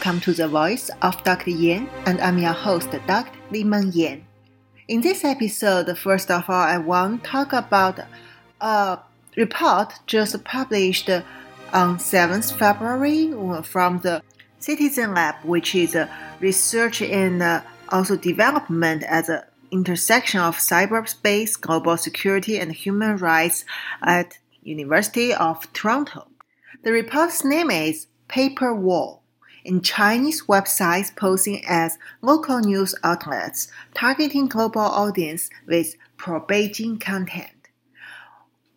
welcome to the Voice of Dr. Yan, and I'm your host, Dr. Limeng Yan. In this episode, first of all, I want to talk about a report just published on 7th February from the Citizen Lab, which is a research and uh, also development as an intersection of cyberspace, global security, and human rights at University of Toronto. The report's name is Paper Wall, in Chinese websites posing as local news outlets targeting global audience with pro-Beijing content.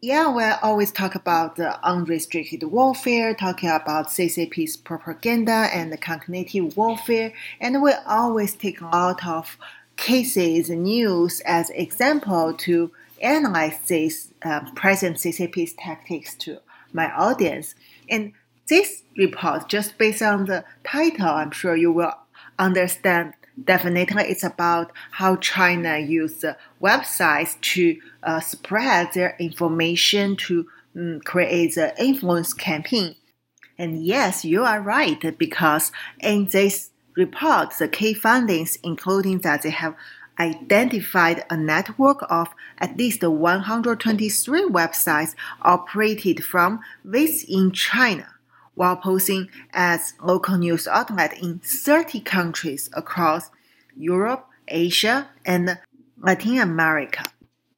Yeah, we always talk about the unrestricted warfare, talking about CCP's propaganda and the cognitive warfare, and we always take a lot of cases, and news as example to analyze this uh, present CCP's tactics to my audience. And this report, just based on the title, I'm sure you will understand. Definitely, it's about how China uses websites to uh, spread their information to um, create the influence campaign. And yes, you are right because in this report, the key findings, including that they have identified a network of at least 123 websites operated from within China while posing as local news outlet in 30 countries across Europe, Asia, and Latin America.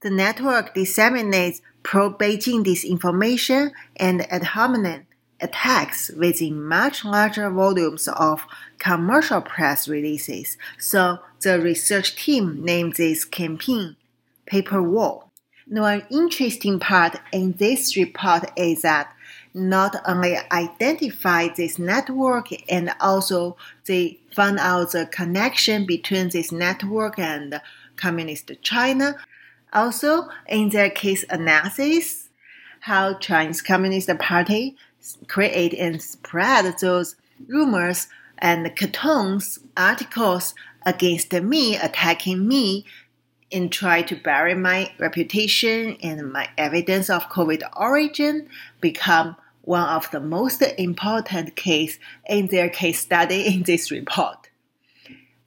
The network disseminates pro-Beijing disinformation and ad hominem attacks within much larger volumes of commercial press releases. So the research team named this campaign Paper Wall. Now, an interesting part in this report is that not only identify this network and also they found out the connection between this network and communist China. Also, in their case analysis, how Chinese Communist Party create and spread those rumors and cartoons, articles against me, attacking me, and try to bury my reputation and my evidence of COVID origin become one of the most important case in their case study in this report.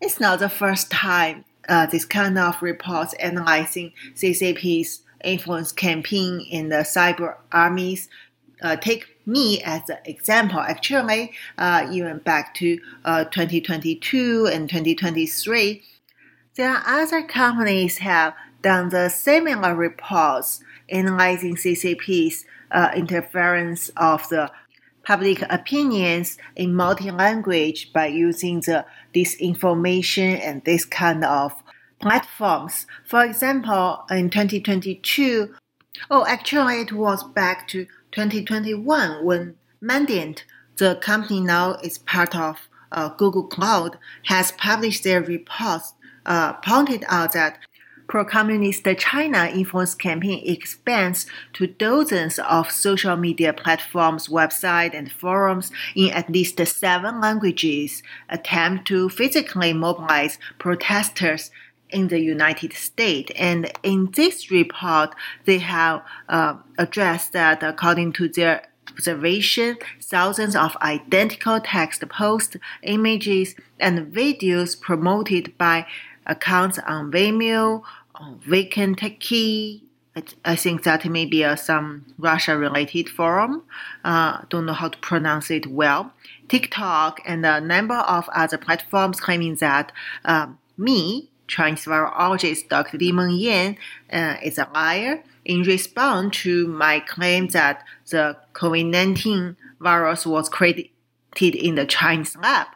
It's not the first time uh, this kind of reports analyzing CCP's influence campaign in the cyber armies uh, take me as an example. Actually, uh, even back to uh, 2022 and 2023, there are other companies have done the similar reports analyzing CCP's uh, interference of the public opinions in multi-language by using the disinformation and this kind of platforms. For example, in 2022, oh, actually it was back to 2021 when Mandiant, the company now is part of uh, Google Cloud, has published their reports, uh, pointed out that pro-communist China influence campaign expands to dozens of social media platforms, websites, and forums in at least seven languages, attempt to physically mobilize protesters in the United States. And in this report, they have uh, addressed that according to their observation, thousands of identical text posts, images, and videos promoted by accounts on Vimeo, on VKontakte. I think that may be a, some Russia-related forum. Uh, don't know how to pronounce it well. TikTok and a number of other platforms claiming that um, me, Chinese virologist Dr. Limeng Yan, uh, is a liar in response to my claim that the COVID-19 virus was created in the Chinese lab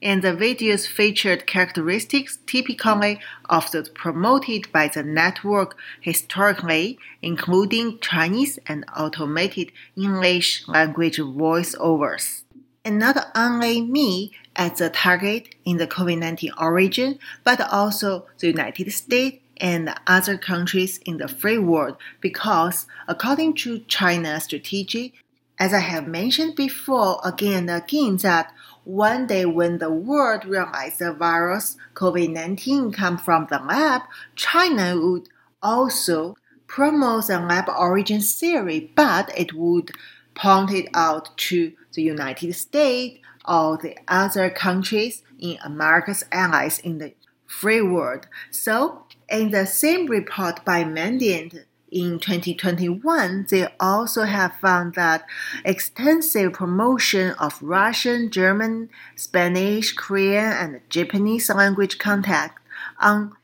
and the videos featured characteristics typically of those promoted by the network historically, including Chinese and automated English language voiceovers. And not only me as the target in the COVID 19 origin, but also the United States and other countries in the free world because, according to China's strategy, as I have mentioned before again and again, that one day when the world realized the virus COVID-19 come from the lab, China would also promote the lab origin theory, but it would point it out to the United States, or the other countries in America's allies in the free world. So, in the same report by Mandiant in 2021, they also have found that extensive promotion of Russian, German, Spanish, Korean, and Japanese language content on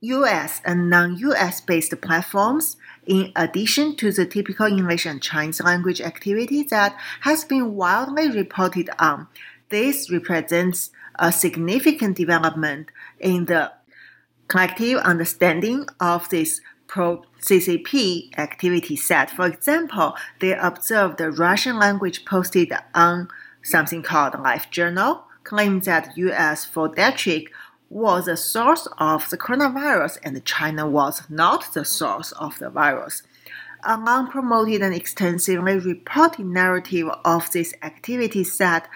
US and non US based platforms, in addition to the typical English and Chinese language activity that has been widely reported on, this represents a significant development in the collective understanding of this pro CCP activity set. For example, they observed the Russian language posted on something called LiveJournal claimed that US Fort Detrick was the source of the coronavirus and China was not the source of the virus. A long-promoted and extensively reported narrative of this activity set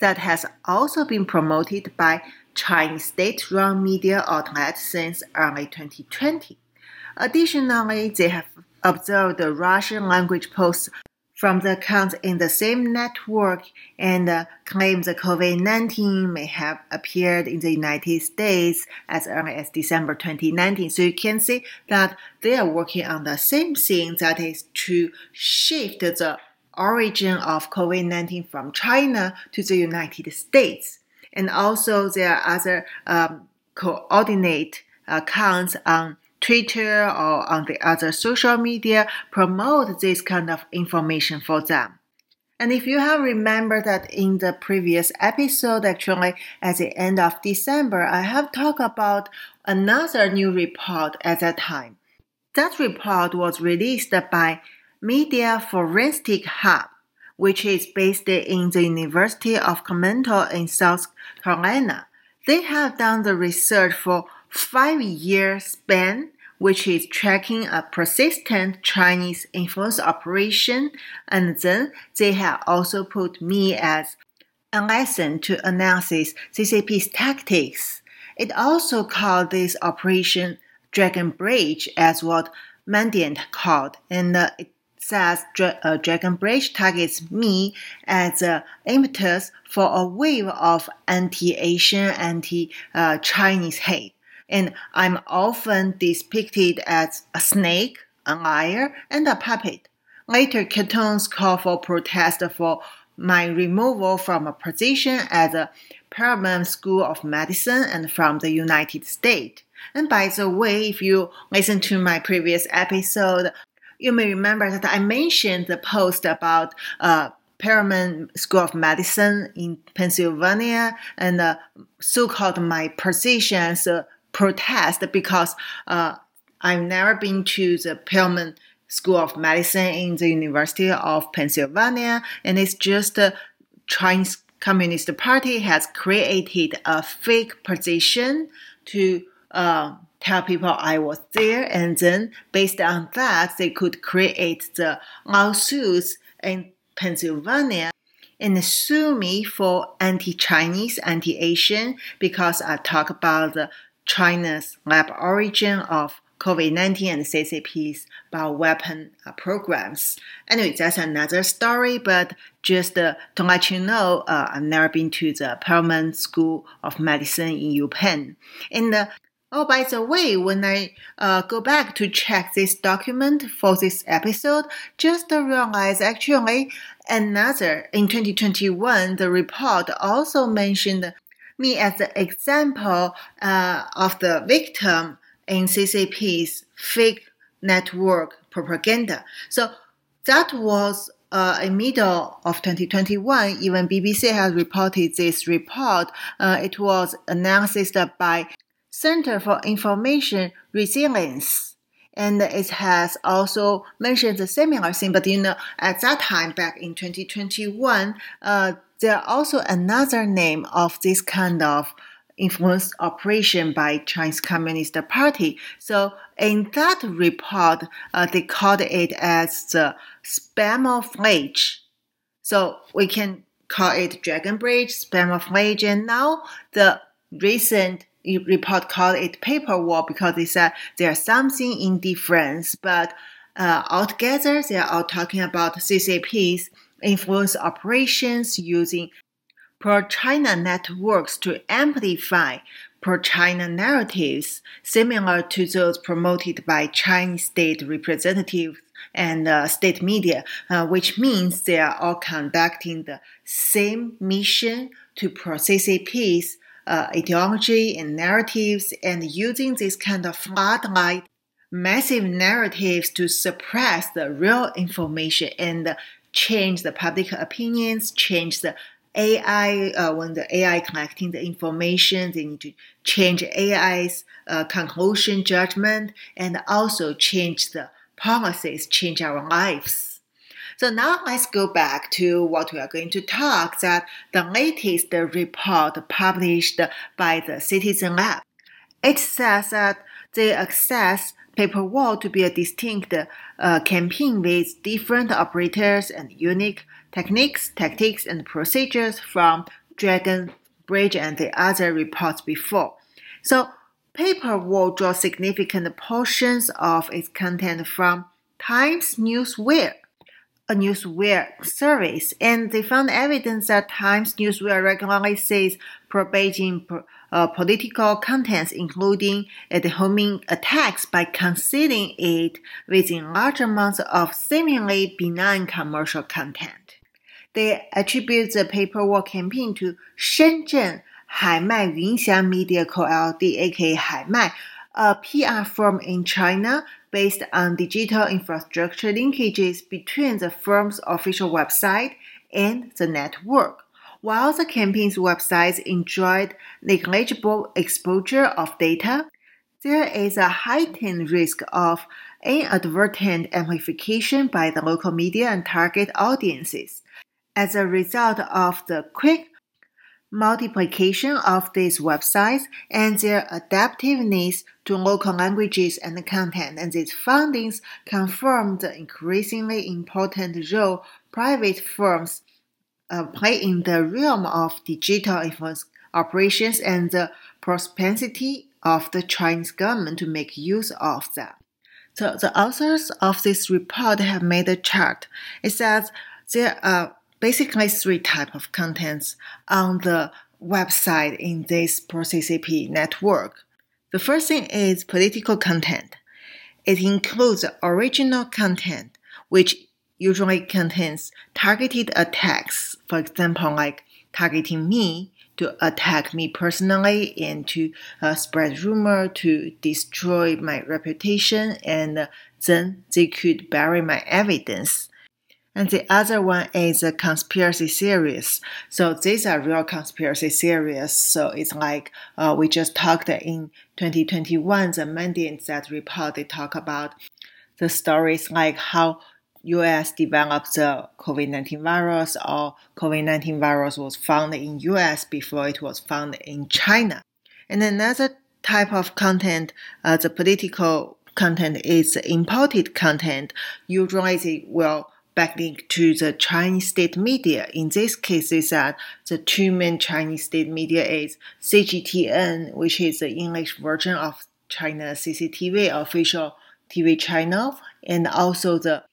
that has also been promoted by Chinese state-run media outlets since early 2020. Additionally, they have observed the Russian language posts from the accounts in the same network and uh, claim the COVID-19 may have appeared in the United States as early as December 2019. So you can see that they are working on the same thing that is to shift the origin of COVID-19 from China to the United States. And also there are other um, coordinate accounts on Twitter or on the other social media promote this kind of information for them. And if you have remembered that in the previous episode, actually at the end of December, I have talked about another new report at that time. That report was released by Media Forensic Hub, which is based in the University of Carmel in South Carolina. They have done the research for five year span, which is tracking a persistent Chinese influence operation, and then they have also put me as a lesson to analyze CCP's tactics. It also called this operation Dragon Bridge as what Mandiant called, and uh, it says uh, Dragon Bridge targets me as the impetus for a wave of anti-Asian, anti-Chinese hate and I'm often depicted as a snake, a liar, and a puppet. Later, cartoons call for protest for my removal from a position at the Perelman School of Medicine and from the United States. And by the way, if you listen to my previous episode, you may remember that I mentioned the post about uh, Perelman School of Medicine in Pennsylvania and uh, so-called my position as a protest because uh, I've never been to the Perelman School of Medicine in the University of Pennsylvania, and it's just the Chinese Communist Party has created a fake position to uh, tell people I was there, and then based on that, they could create the lawsuits in Pennsylvania and sue me for anti-Chinese, anti-Asian because I talk about the China's lab origin of COVID-19 and CCP's bioweapon uh, programs. Anyway, that's another story, but just uh, to let you know, uh, I've never been to the Perelman School of Medicine in UPenn. And uh, oh, by the way, when I uh, go back to check this document for this episode, just realize actually another in 2021, the report also mentioned me as the example uh, of the victim in CCP's fake network propaganda. So that was uh, in middle of 2021, even BBC has reported this report. Uh, it was announced by Center for Information Resilience. And it has also mentioned the similar thing, but you know, at that time, back in 2021, uh, there are also another name of this kind of influence operation by Chinese Communist Party. So in that report, uh, they called it as the spamouflage. So we can call it Dragon Bridge, spamouflage, and now the recent report called it paper war because they said there's something in difference, but uh, altogether they are all talking about CCP's influence operations using pro-China networks to amplify pro-China narratives similar to those promoted by Chinese state representatives and uh, state media, uh, which means they are all conducting the same mission to process peace, uh, ideology, and narratives, and using this kind of floodlight massive narratives to suppress the real information and change the public opinions, change the AI, uh, when the AI collecting the information, they need to change AI's uh, conclusion judgment and also change the policies, change our lives. So now let's go back to what we are going to talk that the latest report published by the Citizen Lab. It says that they assess paper wall to be a distinct uh, campaign with different operators and unique techniques, tactics, and procedures from Dragon Bridge and the other reports before. So paper will draw significant portions of its content from Times Newswire, a newswire service, and they found evidence that Times Newswire regularly says pro-Beijing uh, political contents, including ad hominem attacks by concealing it within large amounts of seemingly benign commercial content. They attribute the paper war campaign to Shenzhen Haimai Yunxiang Media Co. Ltd, aka Haimai, a PR firm in China based on digital infrastructure linkages between the firm's official website and the network. While the campaign's websites enjoyed negligible exposure of data, there is a heightened risk of inadvertent amplification by the local media and target audiences. As a result of the quick multiplication of these websites and their adaptiveness to local languages and content, and these findings confirm the increasingly important role private firms uh, play in the realm of digital operations and the propensity of the Chinese government to make use of them. So the authors of this report have made a chart. It says there are basically three types of contents on the website in this ProCCP network. The first thing is political content. It includes original content, which usually contains targeted attacks, for example, like targeting me to attack me personally and to uh, spread rumor to destroy my reputation, and then they could bury my evidence. And the other one is a conspiracy theories. So these are real conspiracy theories. So it's like uh, we just talked in 2021, the mandates that report, they talk about the stories like how US developed the COVID-19 virus or COVID-19 virus was found in US before it was found in China. And another type of content, uh, the political content is imported content. Usually it will backlink to the Chinese state media. In this case, is that the two main Chinese state media is CGTN, which is the English version of China CCTV official TV channel, and also the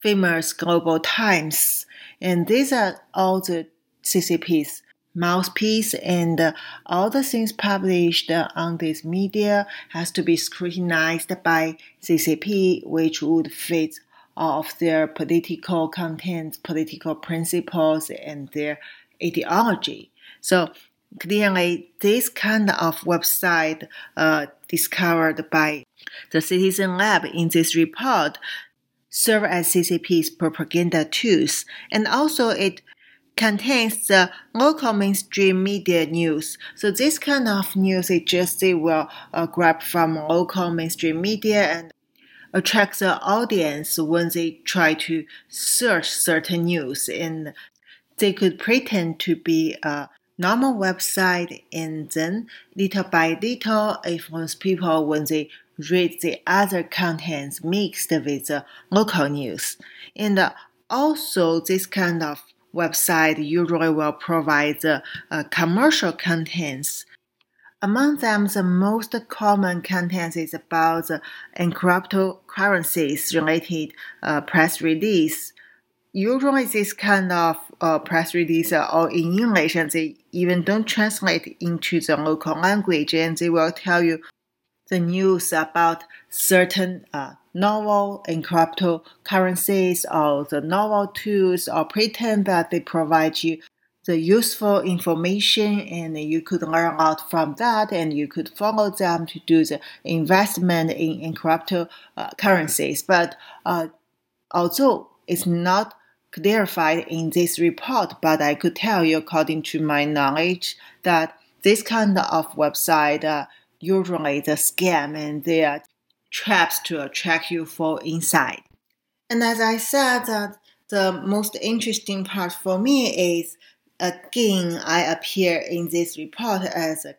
famous global times. And these are all the CCP's mouthpiece and uh, all the things published on this media has to be scrutinized by CCP, which would fit all of their political contents, political principles, and their ideology. So clearly, this kind of website uh, discovered by the Citizen Lab in this report serve as CCP's propaganda tools, and also it contains the local mainstream media news. So this kind of news, they will uh, grab from local mainstream media and attract the audience when they try to search certain news, and they could pretend to be a normal website, and then little by little influence people when they read the other contents mixed with the local news. And also, this kind of website usually will provide the uh, commercial contents. Among them, the most common content is about the cryptocurrencies related uh, press release. usually this kind of uh, press release are all in English and they even don't translate into the local language and they will tell you the news about certain uh, novel and cryptocurrencies or the novel tools or pretend that they provide you the useful information and you could learn a lot from that and you could follow them to do the investment in, in cryptocurrencies. But uh, although it's not clarified in this report, but I could tell you according to my knowledge that this kind of website uh, usually the scam and they are traps to attract you for inside. And as I said, that the most interesting part for me is again I appear in this report as a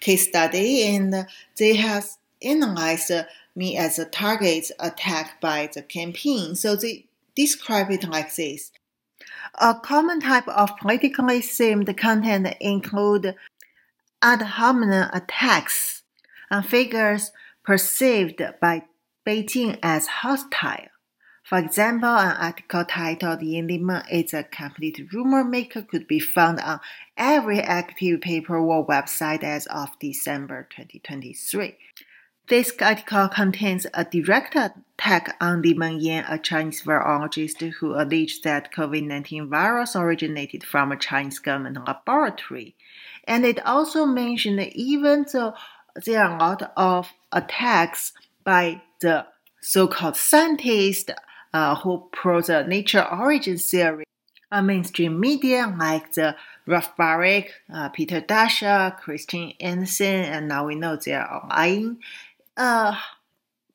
case study, and they have analyzed me as a target attacked by the campaign. So they describe it like this. A common type of politically themed content include ad hominem attacks on figures perceived by Beijing as hostile. For example, an article titled Yan Limeng is a complete rumor maker could be found on every active paper war website as of December 2023. This article contains a direct attack on Limeng Yan, a Chinese virologist who alleged that COVID-19 virus originated from a Chinese government laboratory. And it also mentioned even though there are a lot of attacks by the so-called scientists uh, who pro the nature origin theory. A mainstream media like the Ralph Baric, uh, Peter Daszak, Kristian Andersen, and now we know they are lying. Uh,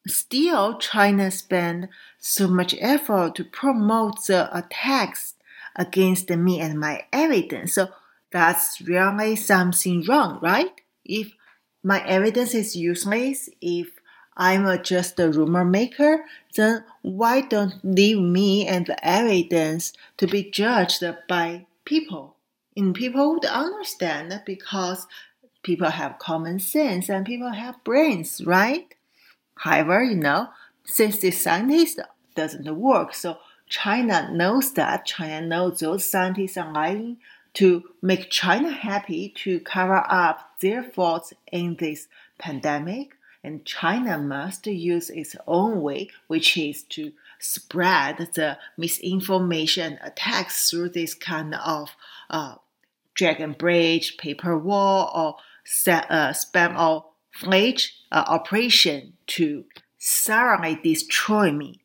still, China spent so much effort to promote the attacks against me and my evidence. So that's really something wrong, right? If my evidence is useless, if I'm just a rumor maker, then why don't leave me and the evidence to be judged by people? And people would understand because people have common sense and people have brains, right? However, you know, since the scientist doesn't work, so China knows that. China knows those scientists are lying to make China happy to cover up their faults in this pandemic. And China must use its own way, which is to spread the misinformation attacks through this kind of uh, dragon bridge, paper wall, or uh, spam or flash uh, operation to thoroughly destroy me.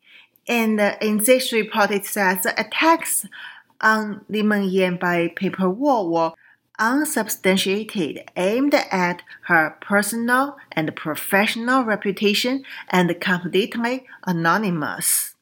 And uh, in this report, it says the attacks on by paper wall were unsubstantiated, aimed at her personal and professional reputation, and completely anonymous.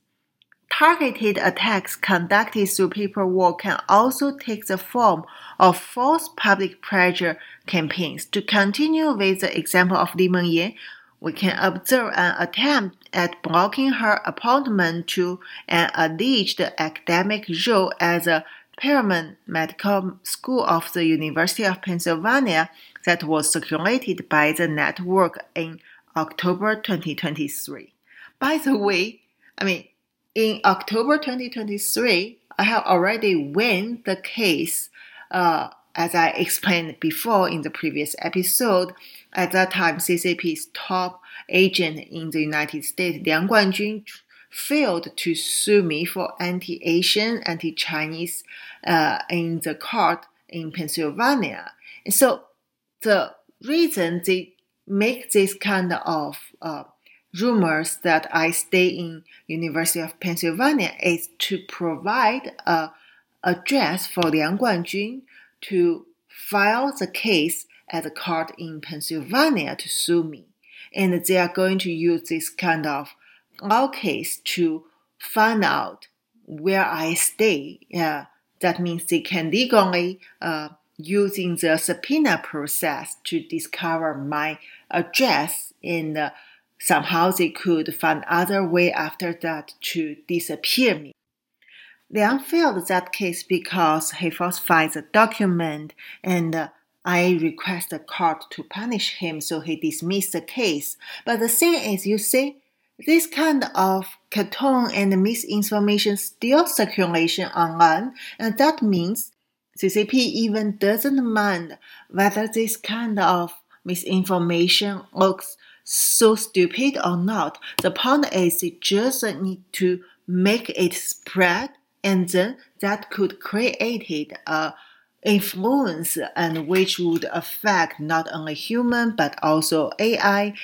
Targeted attacks conducted through paper wall can also take the form of false public pressure campaigns. To continue with the example of Limeng Yan, we can observe an attempt at blocking her appointment to an alleged academic role as a Perelman Medical School of the University of Pennsylvania that was circulated by the network in October 2023. By the way, I mean, in October 2023, I have already won the case uh, as I explained before in the previous episode, at that time, CCP's top agent in the United States, Liang Guanjun, failed to sue me for anti-Asian, anti-Chinese uh, in the court in Pennsylvania. And so the reason they make this kind of uh, rumors that I stay in University of Pennsylvania is to provide a address for Liang Guanjun to file the case at the court in Pennsylvania to sue me. And they are going to use this kind of law case to find out where I stay. Uh, that means they can legally uh, using the subpoena process to discover my address and uh, somehow they could find other way after that to disappear me. Liang failed that case because he falsified the document and uh, I request the court to punish him, so he dismissed the case. But the thing is, you see, this kind of cartoon and misinformation still circulation online, and that means CCP even doesn't mind whether this kind of misinformation looks so stupid or not. The point is they just need to make it spread and then that could create a influence and which would affect not only human but also AI.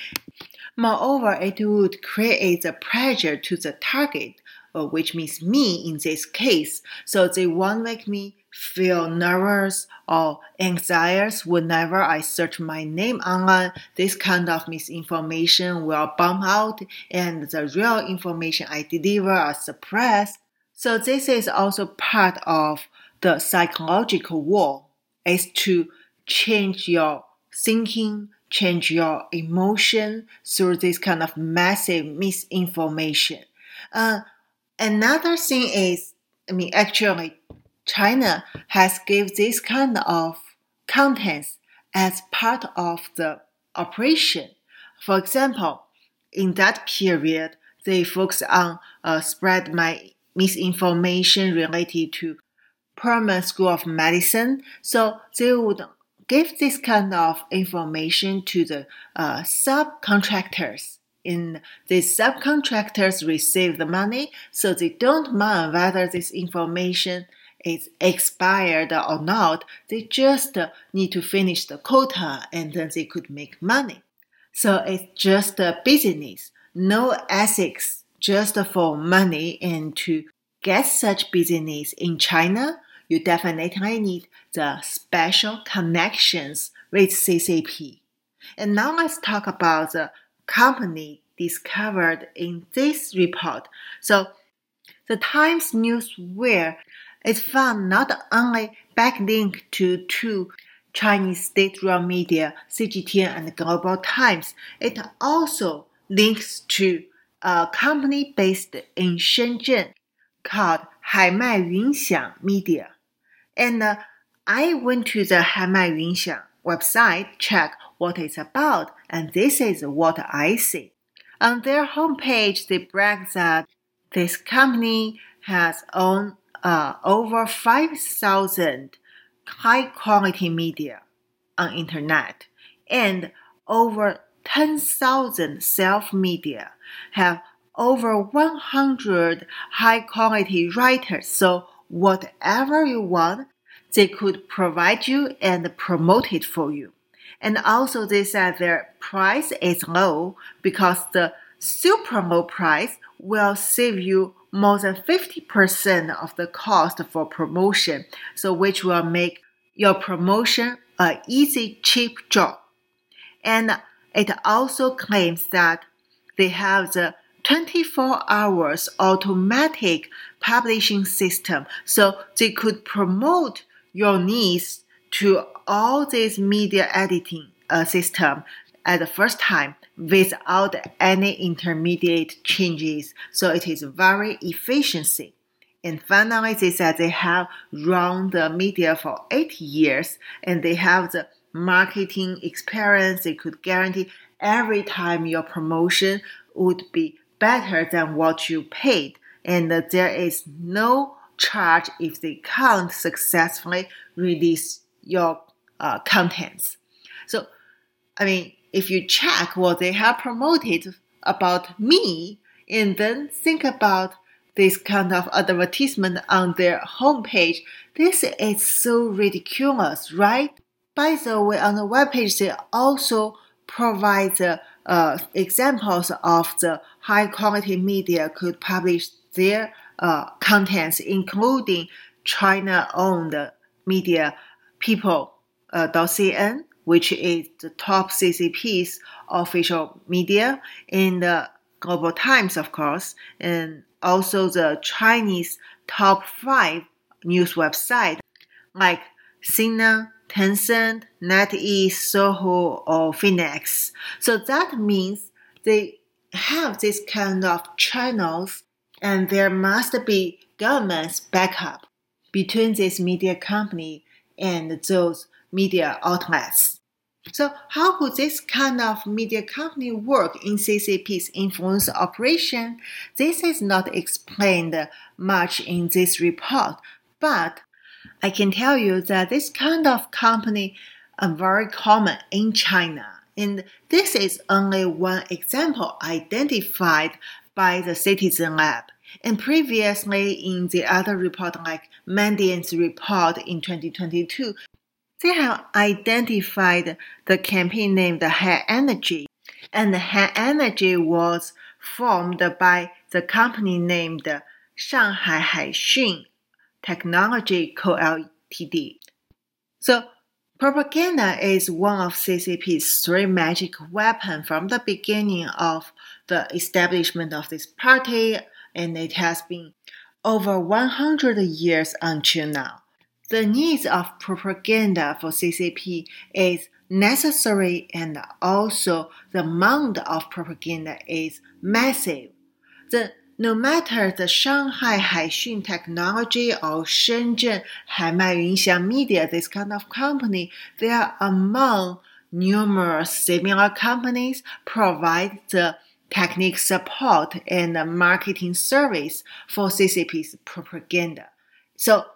Moreover, it would create the pressure to the target, uh, which means me in this case. So they won't make me feel nervous or anxious whenever I search my name online. This kind of misinformation will bump out and the real information I deliver are suppressed. So this is also part of the psychological war is to change your thinking, change your emotion through this kind of massive misinformation. Uh, another thing is, I mean, actually, China has give this kind of contents as part of the operation. For example, in that period, they focus on uh, spread my misinformation related to Perelman School of Medicine. So they would give this kind of information to the uh, subcontractors. In these subcontractors receive the money, so they don't mind whether this information is expired or not. They just need to finish the quota and then they could make money. So it's just a business, no ethics just for money and to get such business in China, you definitely need the special connections with CCP. And now let's talk about the company discovered in this report. So the Times Newswire is found not only backlink to two Chinese state-run media, CGTN and Global Times, it also links to a company based in Shenzhen called Haimai Yunxiang Media. And uh, I went to the Haimai Yunxiang website, check what it's about, and this is what I see. On their homepage, they brag that this company has owned uh, over 5,000 high quality media on internet and over 10,000 self media have over 100 high quality writers. So whatever you want, they could provide you and promote it for you. And also they said their price is low because the super low price will save you more than 50% of the cost for promotion. So which will make your promotion a easy, cheap job. And it also claims that they have the 24 hours automatic publishing system. So they could promote your needs to all this media editing uh, system at the first time without any intermediate changes. So it is very efficiency. And finally they said they have run the media for eight years and they have the marketing experience. They could guarantee every time your promotion would be better than what you paid, and there is no charge if they can't successfully release your uh, contents. So, I mean, if you check what they have promoted about me, and then think about this kind of advertisement on their homepage, this is so ridiculous, right? By the way, on the webpage, they also provide uh, examples of the high quality media could publish their uh, contents, including China owned media People uh, which is the top CCP's official media, in the Global Times, of course, and also the Chinese top five news website like Sina, Tencent, NetEase, Sohu, or Phoenix. So that means they have this kind of channels and there must be government's backup between this media company and those media outlets. So, how could this kind of media company work in CCP's influence operation? This is not explained much in this report, but I can tell you that this kind of company are very common in China. And this is only one example identified by the Citizen Lab. And previously, in the other report, like Mandiant's report in 2022, they have identified the campaign named High Energy. And High Energy was formed by the company named Shanghai Haixun Technology Co. Ltd. So propaganda is one of CCP's three magic weapons from the beginning of the establishment of this party, and it has been over 100 years until now. The needs of propaganda for CCP is necessary and also the amount of propaganda is massive. The no matter the Shanghai Haixun Technology or Shenzhen Haimai Yunxiang Media, this kind of company, they are among numerous similar companies provide the technique support and marketing service for CCP's propaganda. So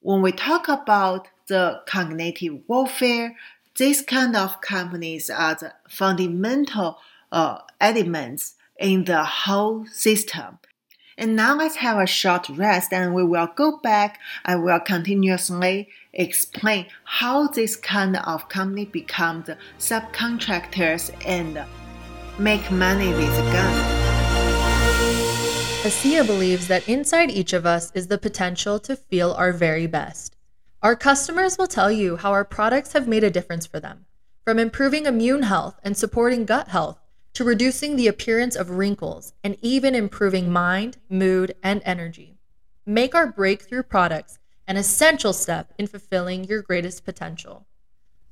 when we talk about the cognitive warfare, these kind of companies are the fundamental uh, elements in the whole system. And now let's have a short rest and we will go back. I will continuously explain how this kind of company becomes subcontractors and make money with gun. ASEA believes that inside each of us is the potential to feel our very best. Our customers will tell you how our products have made a difference for them, from improving immune health and supporting gut health to reducing the appearance of wrinkles and even improving mind, mood, and energy. Make our breakthrough products an essential step in fulfilling your greatest potential.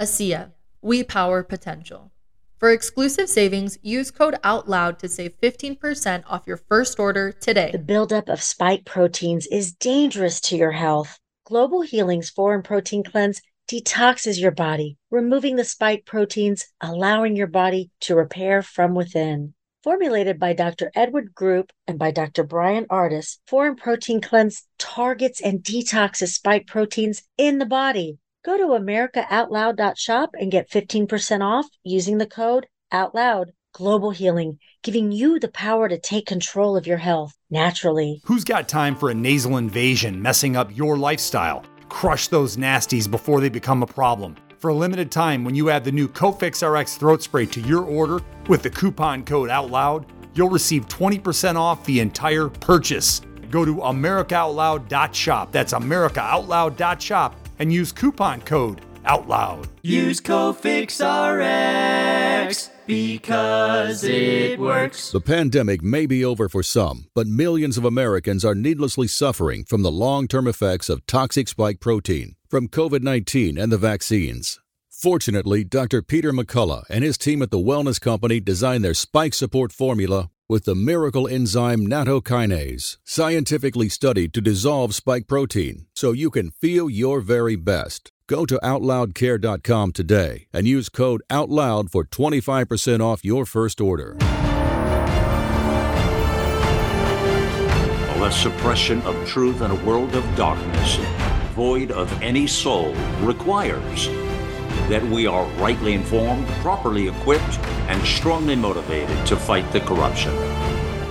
ASEA, we power potential. For exclusive savings, use code OUTLOUD to save 15% off your first order today. The buildup of spike proteins is dangerous to your health. Global Healing's Foreign Protein Cleanse detoxes your body, removing the spike proteins, allowing your body to repair from within. Formulated by Dr. Edward Group and by Dr. Bryan Ardis, Foreign Protein Cleanse targets and detoxes spike proteins in the body. Go to AmericaOutloud.shop and get 15% off using the code OUTLOUD. Global Healing, giving you the power to take control of your health naturally. Who's got time for a nasal invasion messing up your lifestyle? Crush those nasties before they become a problem. For a limited time, when you add the new Cofix RX throat spray to your order with the coupon code OUTLOUD, you'll receive 20% off the entire purchase. Go to AmericaOutloud.shop. That's AmericaOutloud.shop and use coupon code OUTLOUD. Use Cofix RX because it works. The pandemic may be over for some, but millions of Americans are needlessly suffering from the long term effects of toxic spike protein from COVID 19 and the vaccines. Fortunately, Dr. Peter McCullough and his team at the Wellness Company designed their spike support formula with the miracle enzyme nattokinase, scientifically studied to dissolve spike protein so you can feel your very best. Go to OutLoudCare.com today and use code OUTLOUD for 25% off your first order. The suppression of truth in a world of darkness, void of any soul, requires that we are rightly informed, properly equipped, and strongly motivated to fight the corruption.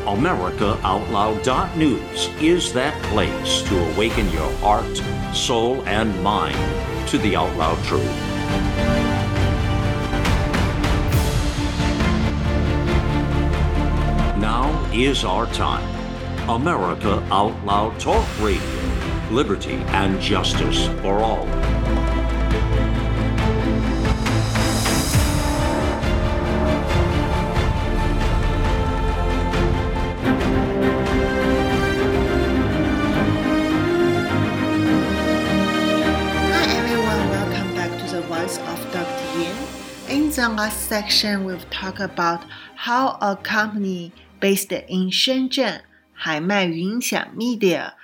AmericaOutloud.news is that place to awaken your heart, soul, and mind to the out loud truth. Now is our time. America Out Loud Talk Radio. Liberty and justice for all. The last section, we've talked about how a company based in Shenzhen, Haimai Yunxiang Media,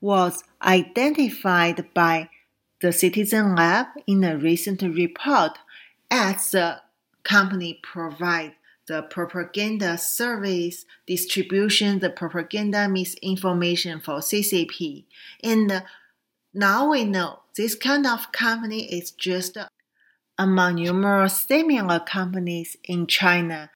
was identified by the Citizen Lab in a recent report as the company provide the propaganda service distribution, the propaganda misinformation for CCP. And now we know this kind of company is just among numerous similar companies in China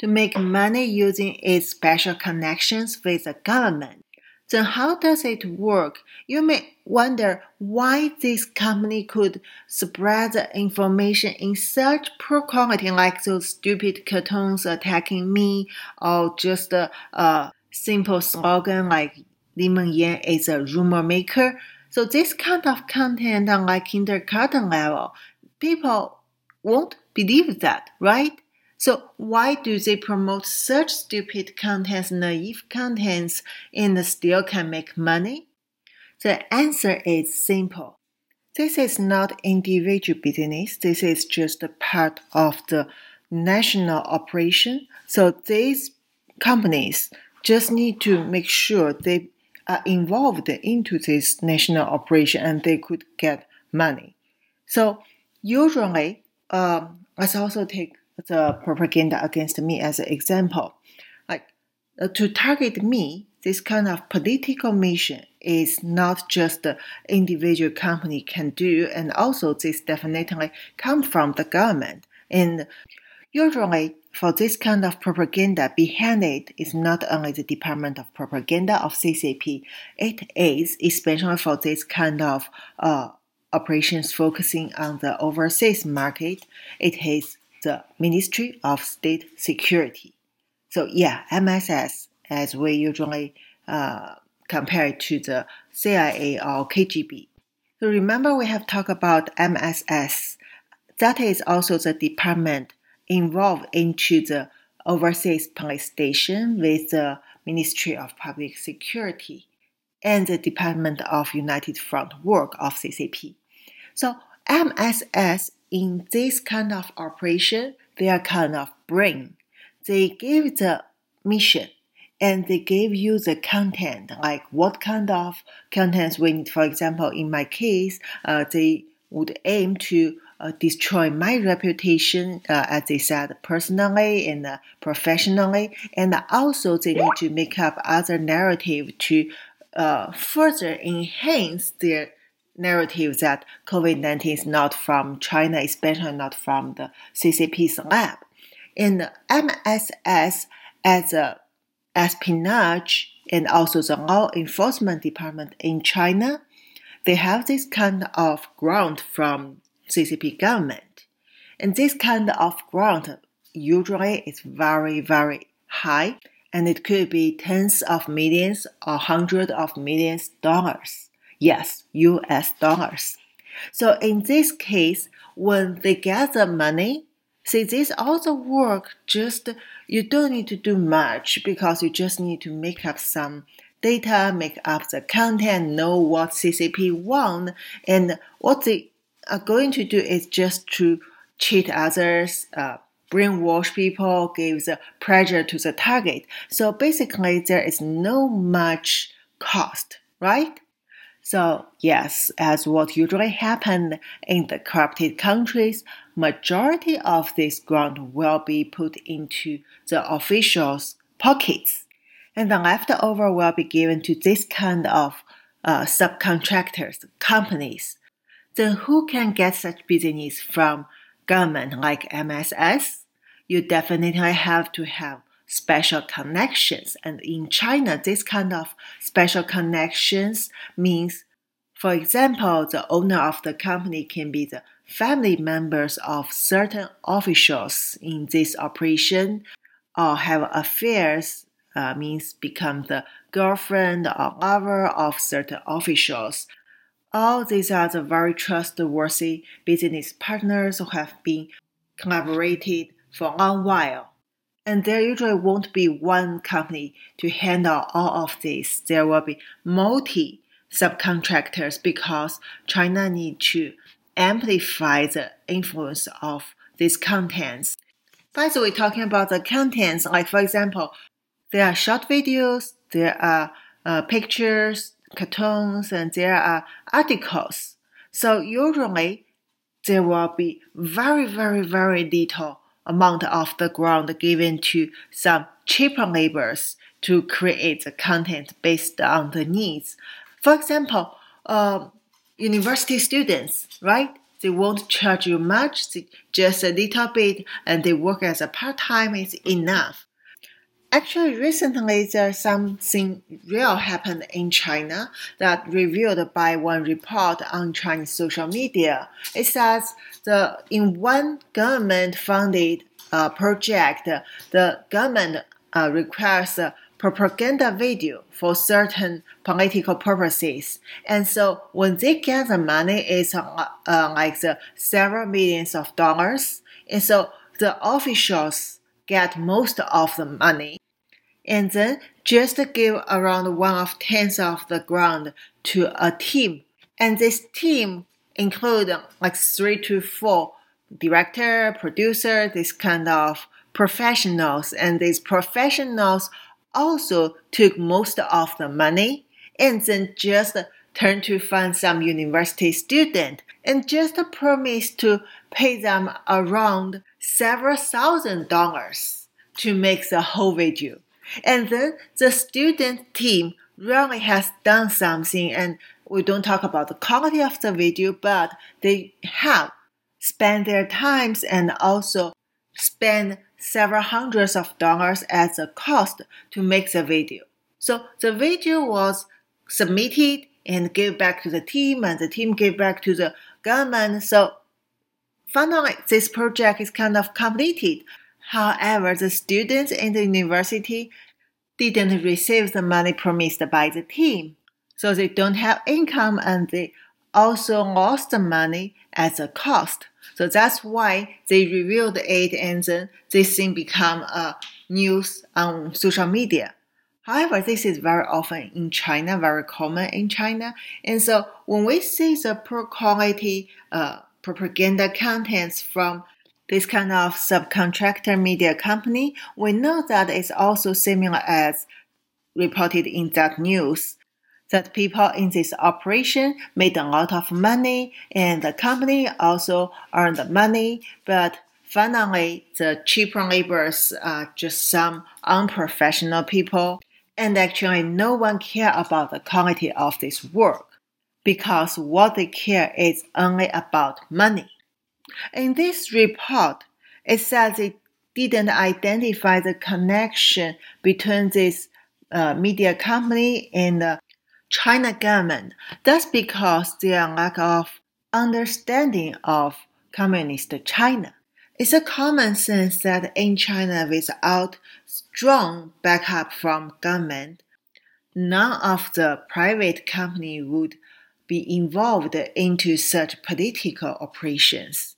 to make money using its special connections with the government. Then how does it work? You may wonder why this company could spread the information in such poor quality like those stupid cartoons attacking me or just a, a simple slogan like Li Mengyan is a rumor maker. So this kind of content on like kindergarten level, people won't believe that, right? So why do they promote such stupid contents, naive contents, and still can make money? The answer is simple. This is not individual business. This is just a part of the national operation. So these companies just need to make sure they are involved into this national operation and they could get money. So usually, um, let's also take the propaganda against me as an example. Like uh, to target me, this kind of political mission is not just the individual company can do, and also this definitely come from the government. And usually for this kind of propaganda, behind it is not only the Department of Propaganda of CCP, it is especially for this kind of uh, operations focusing on the overseas market, it is the Ministry of State Security. So yeah, MSS, as we usually uh, compare it to the CIA or KGB. So remember we have talked about MSS. That is also the department involved into the overseas police station with the Ministry of Public Security and the Department of United Front Work of CCP. So MSS in this kind of operation, they are kind of brain. They give the mission and they give you the content, like what kind of contents we need. For example, in my case, uh, they would aim to uh, destroy my reputation, uh, as they said, personally and uh, professionally, and also they need to make up other narrative to uh, further enhance their narrative that COVID 19 is not from China, especially not from the CCP's lab. And MSS as a espionage and also the law enforcement department in China, they have this kind of grant from CCP government. And this kind of grant usually is very, very high, and it could be tens of millions or hundreds of millions dollars. Yes, US dollars. So in this case, when they get the money, see this also work just you don't need to do much because you just need to make up some data, make up the content, know what CCP want, and what they are going to do is just to cheat others, uh, brainwash people, give the pressure to the target. So basically, there is no much cost, right? So yes, as what usually happens in the corrupted countries, majority of this grant will be put into the officials' pockets, and the leftover will be given to this kind of uh, subcontractors, companies. Then who can get such business from government like MSS? You definitely have to have special connections. And in China, this kind of special connections means, for example, the owner of the company can be the family members of certain officials in this operation or have affairs uh, means become the girlfriend or lover of certain officials. All these are the very trustworthy business partners who have been collaborated for a long while. And there usually won't be one company to handle all of this. There will be multi subcontractors because China need to amplify the influence of these contents. By the way, talking about the contents, like for example, there are short videos, there are uh, pictures, cartoons, and there are articles. So usually there will be very, very, very little amount of the ground given to some cheaper laborers to create the content based on the needs. For example, uh, university students, right? They won't charge you much, just a little bit, and they work as a part time is enough. Actually, recently there's something real happened in China that revealed by one report on Chinese social media. It says the in one government-funded uh, project, the government uh, requires a propaganda video for certain political purposes, and so when they get the money, it's uh, uh like the several millions of dollars, and so the officials get most of the money and then just give around one of tenths of the ground to a team. And this team include like three to four director, producer, this kind of professionals. And these professionals also took most of the money and then just turn to find some university student and just promise to pay them around several thousand dollars to make the whole video. And then the student team really has done something and we don't talk about the quality of the video, but they have spent their times and also spend several hundreds of dollars as a cost to make the video. So the video was submitted and gave back to the team and the team gave back to the government. So finally this project is kind of completed. However, the students in the university didn't receive the money promised by the team, so they don't have income and they also lost the money as a cost. So that's why they revealed it and then this thing become a news on social media. However, this is very often in China, very common in China. And so when we see the poor quality uh, propaganda contents from this kind of subcontractor media company, we know that it's also similar as reported in that news that people in this operation made a lot of money and the company also earned money, but finally the cheaper laborers are just some unprofessional people and actually no one care about the quality of this work because what they care is only about money. In this report, it says it didn't identify the connection between this uh, media company and the China government. That's because there are lack of understanding of communist China. It's a common sense that in China, without strong backup from government, none of the private company would be involved into such political operations.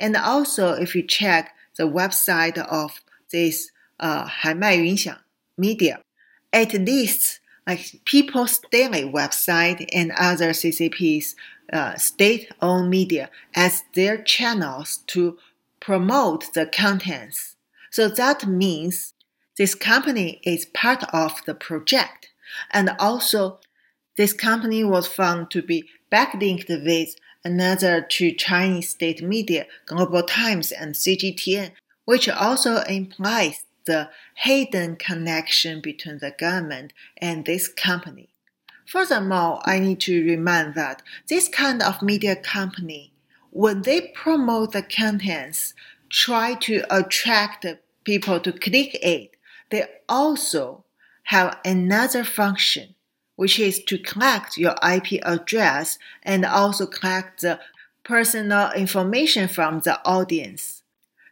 And also, if you check the website of this uh, 海麦云响 media, it lists like People's Daily website and other CCP's uh, state-owned media as their channels to promote the contents. So that means this company is part of the project. And also, this company was found to be backlinked with another to Chinese state media, Global Times and CGTN, which also implies the hidden connection between the government and this company. Furthermore, I need to remind that this kind of media company, when they promote the contents, try to attract people to click it, they also have another function which is to collect your IP address and also collect the personal information from the audience.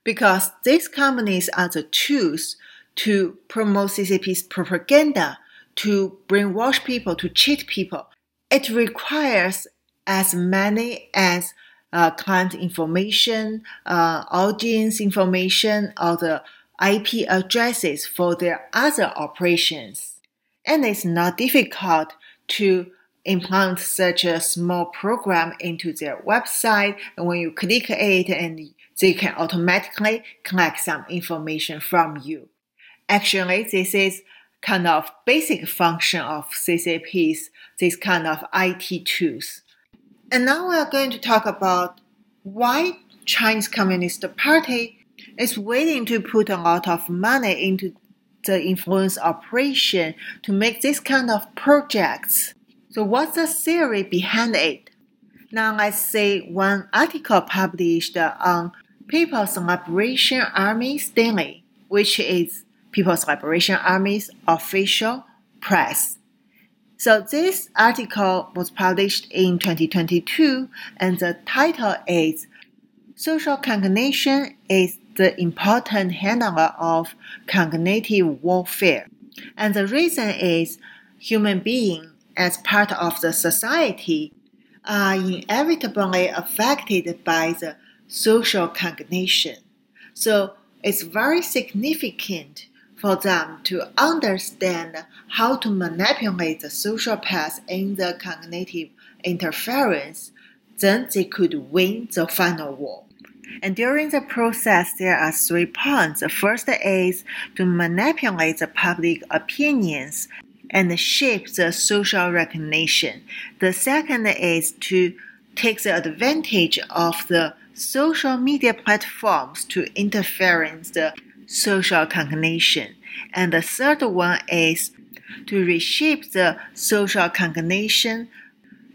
Because these companies are the tools to promote CCP's propaganda, to brainwash people, to cheat people. It requires as many as uh, client information, uh, audience information, or the IP addresses for their other operations and it's not difficult to implant such a small program into their website. And when you click it, and they can automatically collect some information from you. Actually, this is kind of basic function of CCPs, this kind of IT tools. And now we are going to talk about why Chinese Communist Party is willing to put a lot of money into the influence operation to make this kind of projects. So what's the theory behind it? Now let's say one article published on People's Liberation Army's Daily, which is People's Liberation Army's official press. So this article was published in 2022 and the title is Social Cognition is the important handler of cognitive warfare. And the reason is human beings as part of the society are inevitably affected by the social cognition. So it's very significant for them to understand how to manipulate the social path in the cognitive interference, then they could win the final war. And during the process, there are three points. The first is to manipulate the public opinions and shape the social recognition. The second is to take the advantage of the social media platforms to interference the social cognition. And the third one is to reshape the social cognition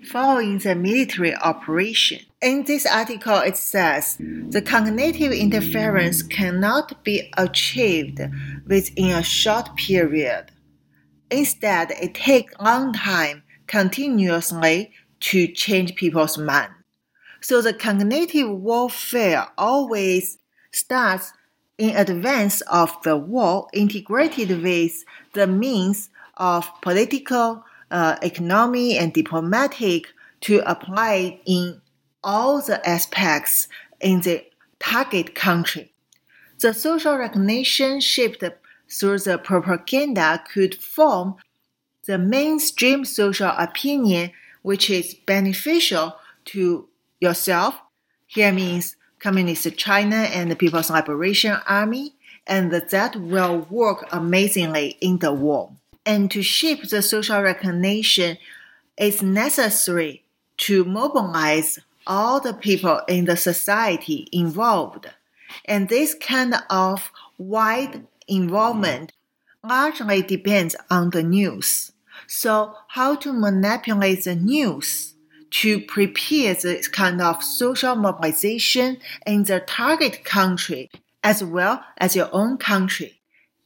following the military operation. In this article, it says the cognitive interference cannot be achieved within a short period. Instead, it takes long time continuously to change people's mind. So the cognitive warfare always starts in advance of the war integrated with the means of political, uh, economic, and diplomatic to apply in all the aspects in the target country. The social recognition shaped through the propaganda could form the mainstream social opinion which is beneficial to yourself. Here means Communist China and the People's Liberation Army, and that will work amazingly in the war. And to shape the social recognition, it's necessary to mobilize all the people in the society involved. And this kind of wide involvement largely depends on the news. So, how to manipulate the news? to prepare this kind of social mobilization in the target country as well as your own country.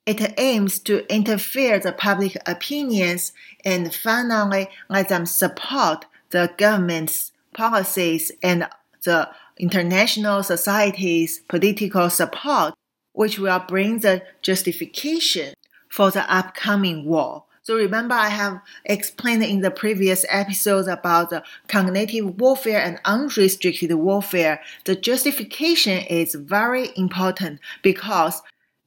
It aims to interfere the public opinions and finally let them support the government's policies and the international society's political support, which will bring the justification for the upcoming war. So remember, I have explained in the previous episodes about the cognitive warfare and unrestricted warfare. The justification is very important because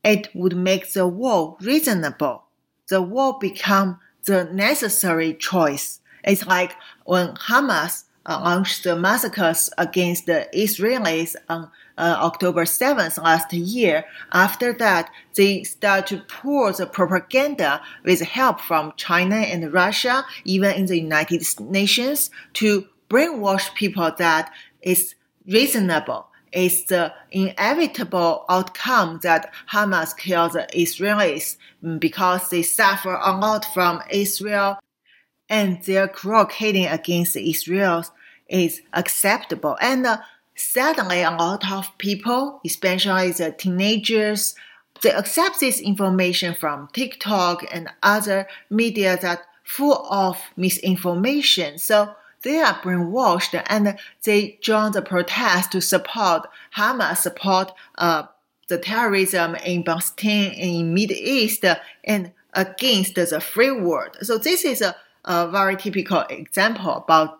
it would make the war reasonable. The war become the necessary choice. It's like when Hamas launched the massacres against the Israelis on uh, October 7th last year. After that, they start to pour the propaganda with help from China and Russia, even in the United Nations, to brainwash people that it's reasonable. It's the inevitable outcome that Hamas kills the Israelis because they suffer a lot from Israel and their killing against Israel is acceptable. And uh, Sadly, a lot of people, especially the teenagers, they accept this information from TikTok and other media that full of misinformation. So they are brainwashed and they join the protest to support Hamas, support uh, the terrorism in Palestine in Middle East and against the free world. So this is a, a very typical example about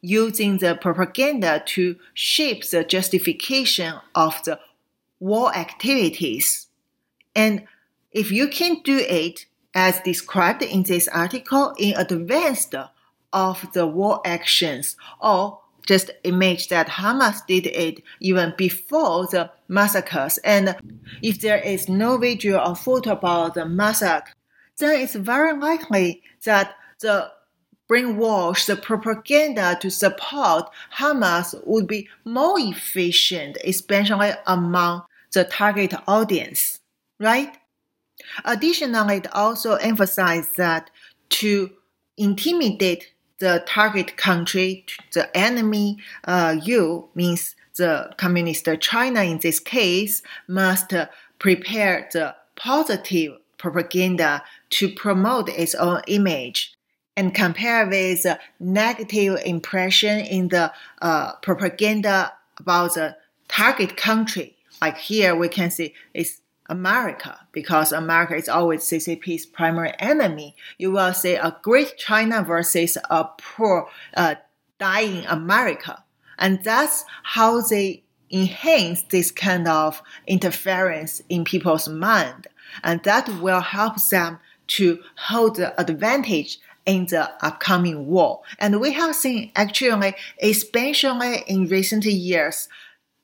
using the propaganda to shape the justification of the war activities. And if you can do it as described in this article in advance of the war actions, or just image that Hamas did it even before the massacres, and if there is no video or photo about the massacre, then it's very likely that the brainwash the propaganda to support Hamas would be more efficient, especially among the target audience, right? Additionally, it also emphasized that to intimidate the target country, the enemy, uh, you means the communist China in this case must prepare the positive propaganda to promote its own image and compare with the negative impression in the uh, propaganda about the target country. Like here, we can see it's America because America is always CCP's primary enemy. You will see a great China versus a poor, uh, dying America. And that's how they enhance this kind of interference in people's mind. And that will help them to hold the advantage in the upcoming war. And we have seen actually, especially in recent years,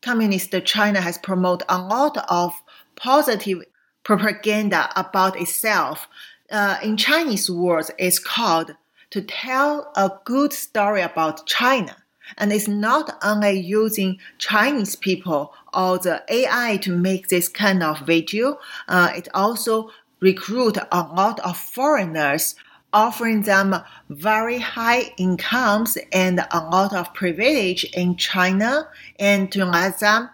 communist China has promoted a lot of positive propaganda about itself. Uh, in Chinese words, it's called to tell a good story about China. And it's not only using Chinese people or the AI to make this kind of video, uh, it also recruit a lot of foreigners, offering them very high incomes and a lot of privilege in China, and to let them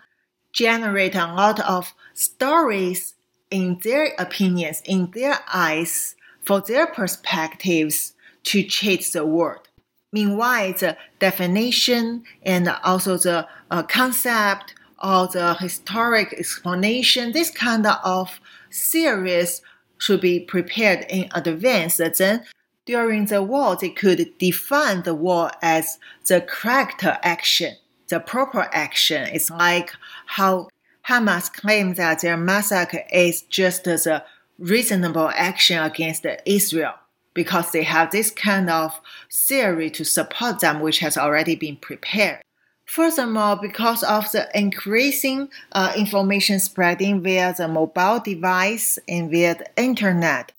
generate a lot of stories in their opinions, in their eyes, for their perspectives to cheat the world. Meanwhile, the definition and also the uh, concept or the historic explanation, this kind of series should be prepared in advance. Then, during the war, they could define the war as the correct action, the proper action. It's like how Hamas claims that their massacre is just the reasonable action against Israel because they have this kind of theory to support them, which has already been prepared. Furthermore, because of the increasing uh, information spreading via the mobile device and via the internet,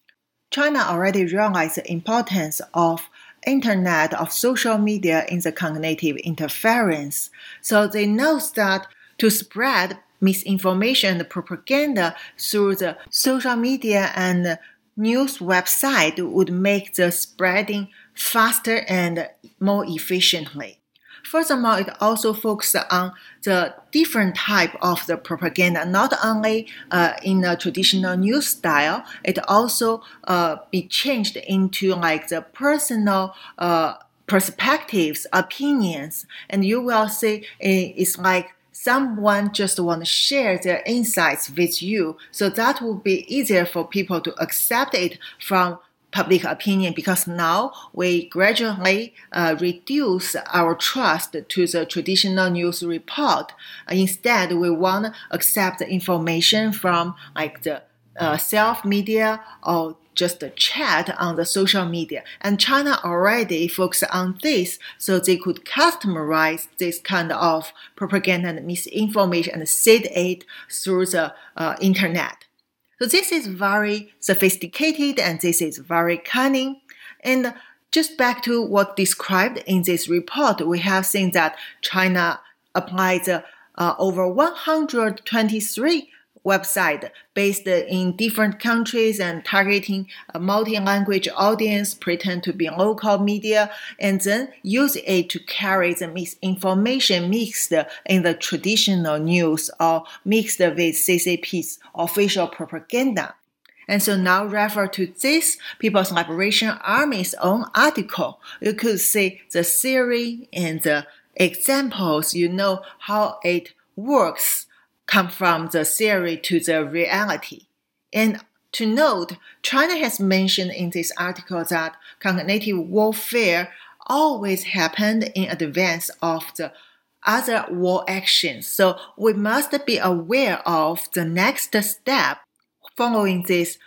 China already realized the importance of internet of social media in the cognitive interference. So they know that to spread misinformation and propaganda through the social media and news website would make the spreading faster and more efficiently. Furthermore, it also focuses on the different type of the propaganda, not only uh, in a traditional news style, it also uh, be changed into like the personal uh, perspectives, opinions, and you will see it's like someone just want to share their insights with you. So that will be easier for people to accept it from public opinion because now we gradually uh, reduce our trust to the traditional news report. instead, we want to accept the information from like the uh, self media or just chat on the social media. And China already focused on this, so they could customize this kind of propaganda and misinformation and seed it through the uh, internet. So this is very sophisticated and this is very cunning. And just back to what described in this report, we have seen that China applies uh, over 123 website based in different countries and targeting a multi-language audience, pretend to be local media, and then use it to carry the misinformation mixed in the traditional news or mixed with CCP's official propaganda. And so now refer to this People's Liberation Army's own article. You could see the theory and the examples. You know how it works come from the theory to the reality. And to note, China has mentioned in this article that cognitive warfare always happened in advance of the other war actions. So we must be aware of the next step following this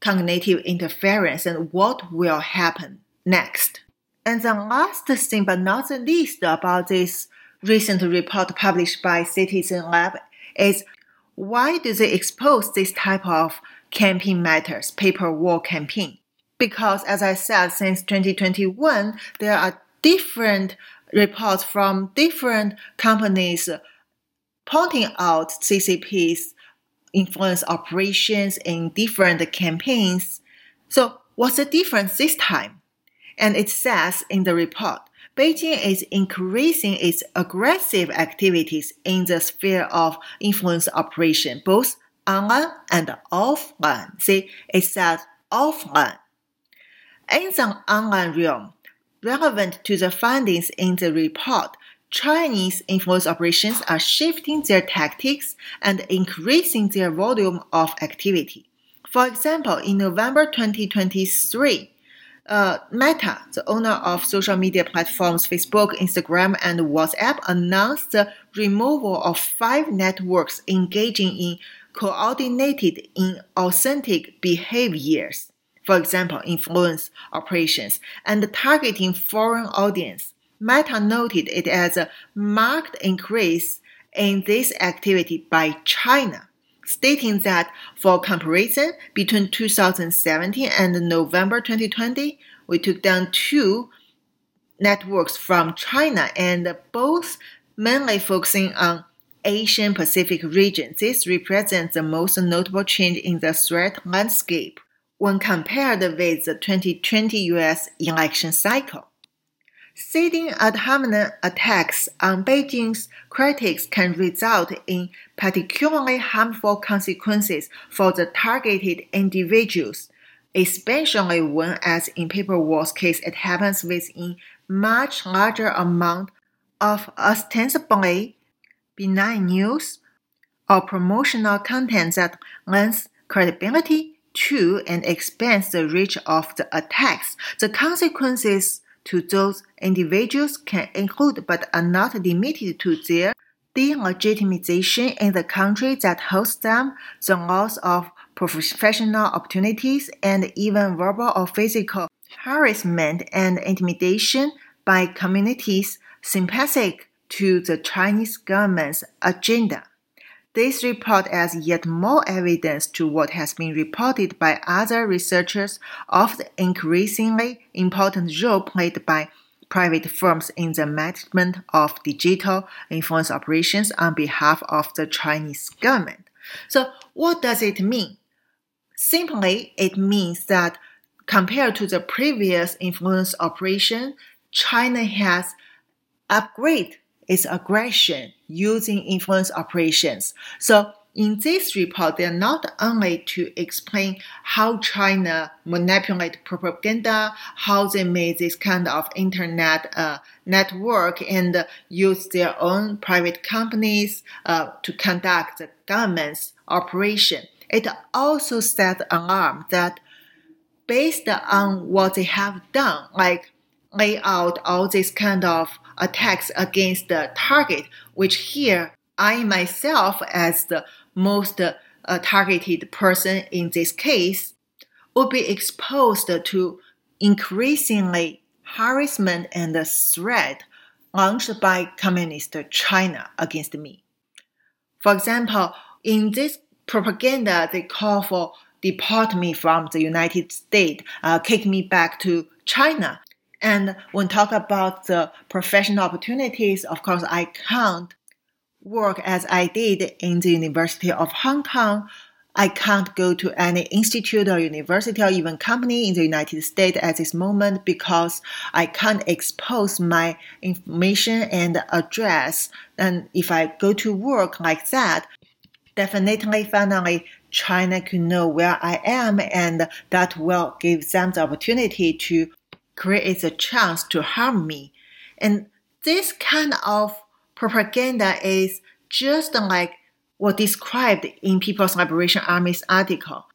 cognitive interference and what will happen next. And the last thing, but not the least, about this recent report published by Citizen Lab is why do they expose this type of campaign matters, Paperwall campaign? because, as I said, since 2021, there are different reports from different companies pointing out CCP's influence operations in different campaigns. So, what's the difference this time? And it says in the report Beijing is increasing its aggressive activities in the sphere of influence operation, both online and offline. See, it says offline. In the online realm, relevant to the findings in the report, Chinese influence operations are shifting their tactics and increasing their volume of activity. For example, in November 2023, uh, Meta, the owner of social media platforms Facebook, Instagram, and WhatsApp, announced the removal of five networks engaging in coordinated inauthentic behaviors. For example, influence operations and targeting foreign audience. Meta noted it as a marked increase in this activity by China stating that for comparison between 2017 and November 2020, we took down two networks from China and both mainly focusing on Asian Pacific region. This represents the most notable change in the threat landscape when compared with the 2020 US election cycle. Sitting ad hominem attacks on Beijing's critics can result in particularly harmful consequences for the targeted individuals, especially when, as in Paperwall's case, it happens within a much larger amount of ostensibly benign news or promotional content that lends credibility to and expands the reach of the attacks. The consequences to those individuals can include but are not limited to their delegitimization in the country that hosts them, the loss of professional opportunities, and even verbal or physical harassment and intimidation by communities sympathetic to the Chinese government's agenda. This report adds yet more evidence to what has been reported by other researchers of the increasingly important role played by private firms in the management of digital influence operations on behalf of the Chinese government. So, what does it mean? Simply, it means that compared to the previous influence operation, China has upgraded its aggression using influence operations. So in this report, they're not only to explain how China manipulate propaganda, how they made this kind of internet uh, network and use their own private companies uh, to conduct the government's operation. It also set alarm that based on what they have done, like lay out all these kind of attacks against the target, which here I myself, as the most uh, targeted person in this case, would be exposed to increasingly harassment and threat launched by communist China against me. For example, in this propaganda, they call for deport me from the United States, uh, kick me back to China. And when talk about the professional opportunities, of course, I can't work as I did in the University of Hong Kong. I can't go to any institute or university or even company in the United States at this moment because I can't expose my information and address. And if I go to work like that, definitely, finally, China could know where I am and that will give them the opportunity to creates a chance to harm me. And this kind of propaganda is just like what described in People's Liberation Army's article.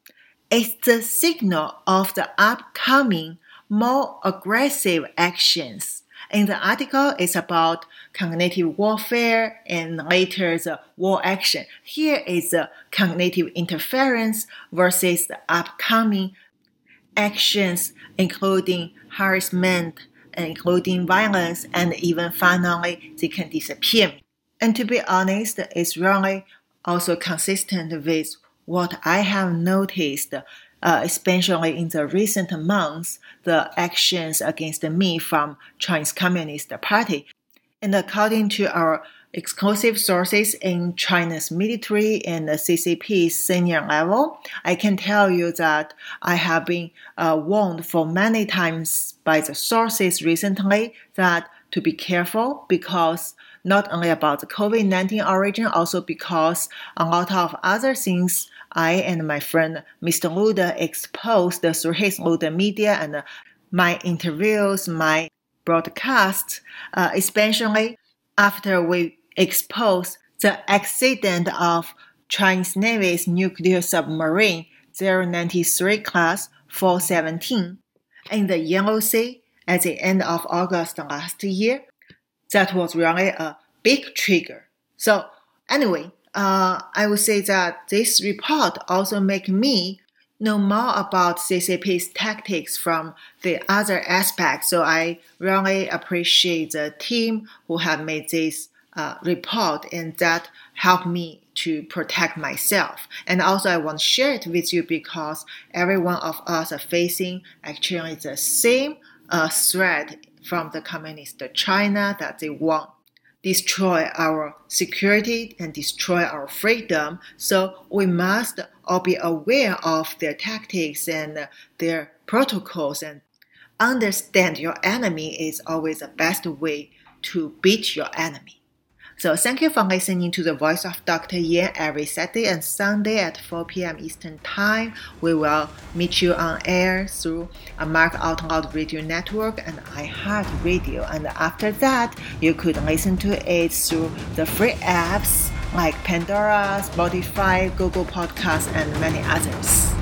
It's the signal of the upcoming more aggressive actions. In the article, it's about cognitive warfare and later the war action. Here is the cognitive interference versus the upcoming actions, including harassment, including violence, and even finally they can disappear. And to be honest, it's really also consistent with what I have noticed uh, especially in the recent months, the actions against me from Chinese Communist Party. And according to our exclusive sources in China's military and the CCP senior level, I can tell you that I have been uh, warned for many times by the sources recently that to be careful because not only about the COVID 19 origin, also because a lot of other things I and my friend Mr. Lude exposed through his Lude Media and my interviews, my broadcasts, uh, especially after we exposed the accident of Chinese Navy's nuclear submarine 093 class 417 in the Yellow Sea at the end of August last year. That was really a big trigger. So anyway, uh, I would say that this report also make me know more about CCP's tactics from the other aspects. So I really appreciate the team who have made this uh, report and that helped me to protect myself. And also I want to share it with you because every one of us are facing actually the same uh, threat from the communist China that they want destroy our security and destroy our freedom. So we must all be aware of their tactics and their protocols and understand your enemy is always the best way to beat your enemy. So thank you for listening to the voice of Dr. Yan every Saturday and Sunday at 4 p.m. Eastern Time. We will meet you on air through America Out Loud Radio Network and iHeart Radio. And after that, you could listen to it through the free apps like Pandora, Spotify, Google Podcasts, and many others.